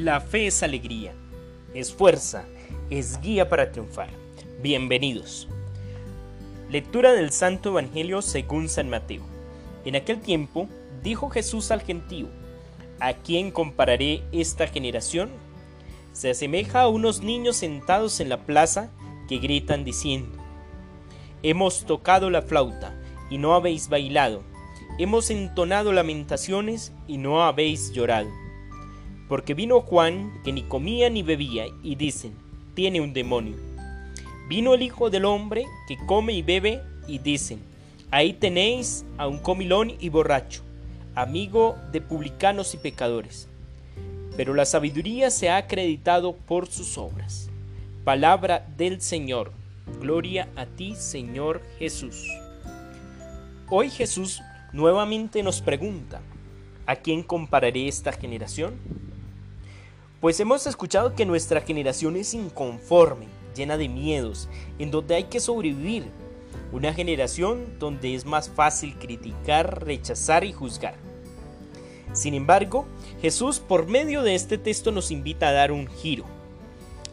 La fe es alegría, es fuerza, es guía para triunfar. Bienvenidos. Lectura del Santo Evangelio según San Mateo. En aquel tiempo dijo Jesús al gentío, ¿a quién compararé esta generación? Se asemeja a unos niños sentados en la plaza que gritan diciendo, Hemos tocado la flauta y no habéis bailado, hemos entonado lamentaciones y no habéis llorado. Porque vino Juan, que ni comía ni bebía, y dicen, tiene un demonio. Vino el Hijo del Hombre, que come y bebe, y dicen, ahí tenéis a un comilón y borracho, amigo de publicanos y pecadores. Pero la sabiduría se ha acreditado por sus obras. Palabra del Señor. Gloria a ti, Señor Jesús. Hoy Jesús nuevamente nos pregunta, ¿a quién compararé esta generación? Pues hemos escuchado que nuestra generación es inconforme, llena de miedos, en donde hay que sobrevivir. Una generación donde es más fácil criticar, rechazar y juzgar. Sin embargo, Jesús por medio de este texto nos invita a dar un giro,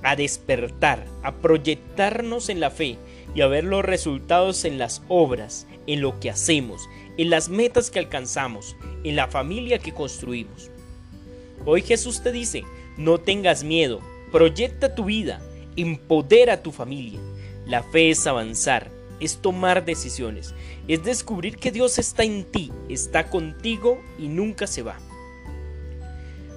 a despertar, a proyectarnos en la fe y a ver los resultados en las obras, en lo que hacemos, en las metas que alcanzamos, en la familia que construimos. Hoy Jesús te dice, no tengas miedo, proyecta tu vida, empodera a tu familia. La fe es avanzar, es tomar decisiones, es descubrir que Dios está en ti, está contigo y nunca se va.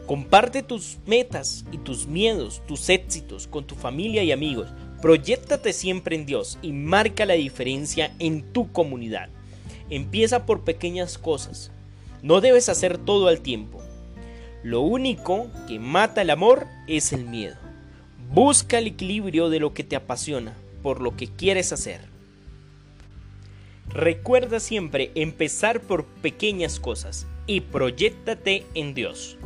Comparte tus metas y tus miedos, tus éxitos con tu familia y amigos. Proyéctate siempre en Dios y marca la diferencia en tu comunidad. Empieza por pequeñas cosas. No debes hacer todo al tiempo. Lo único que mata el amor es el miedo. Busca el equilibrio de lo que te apasiona, por lo que quieres hacer. Recuerda siempre empezar por pequeñas cosas y proyectate en Dios.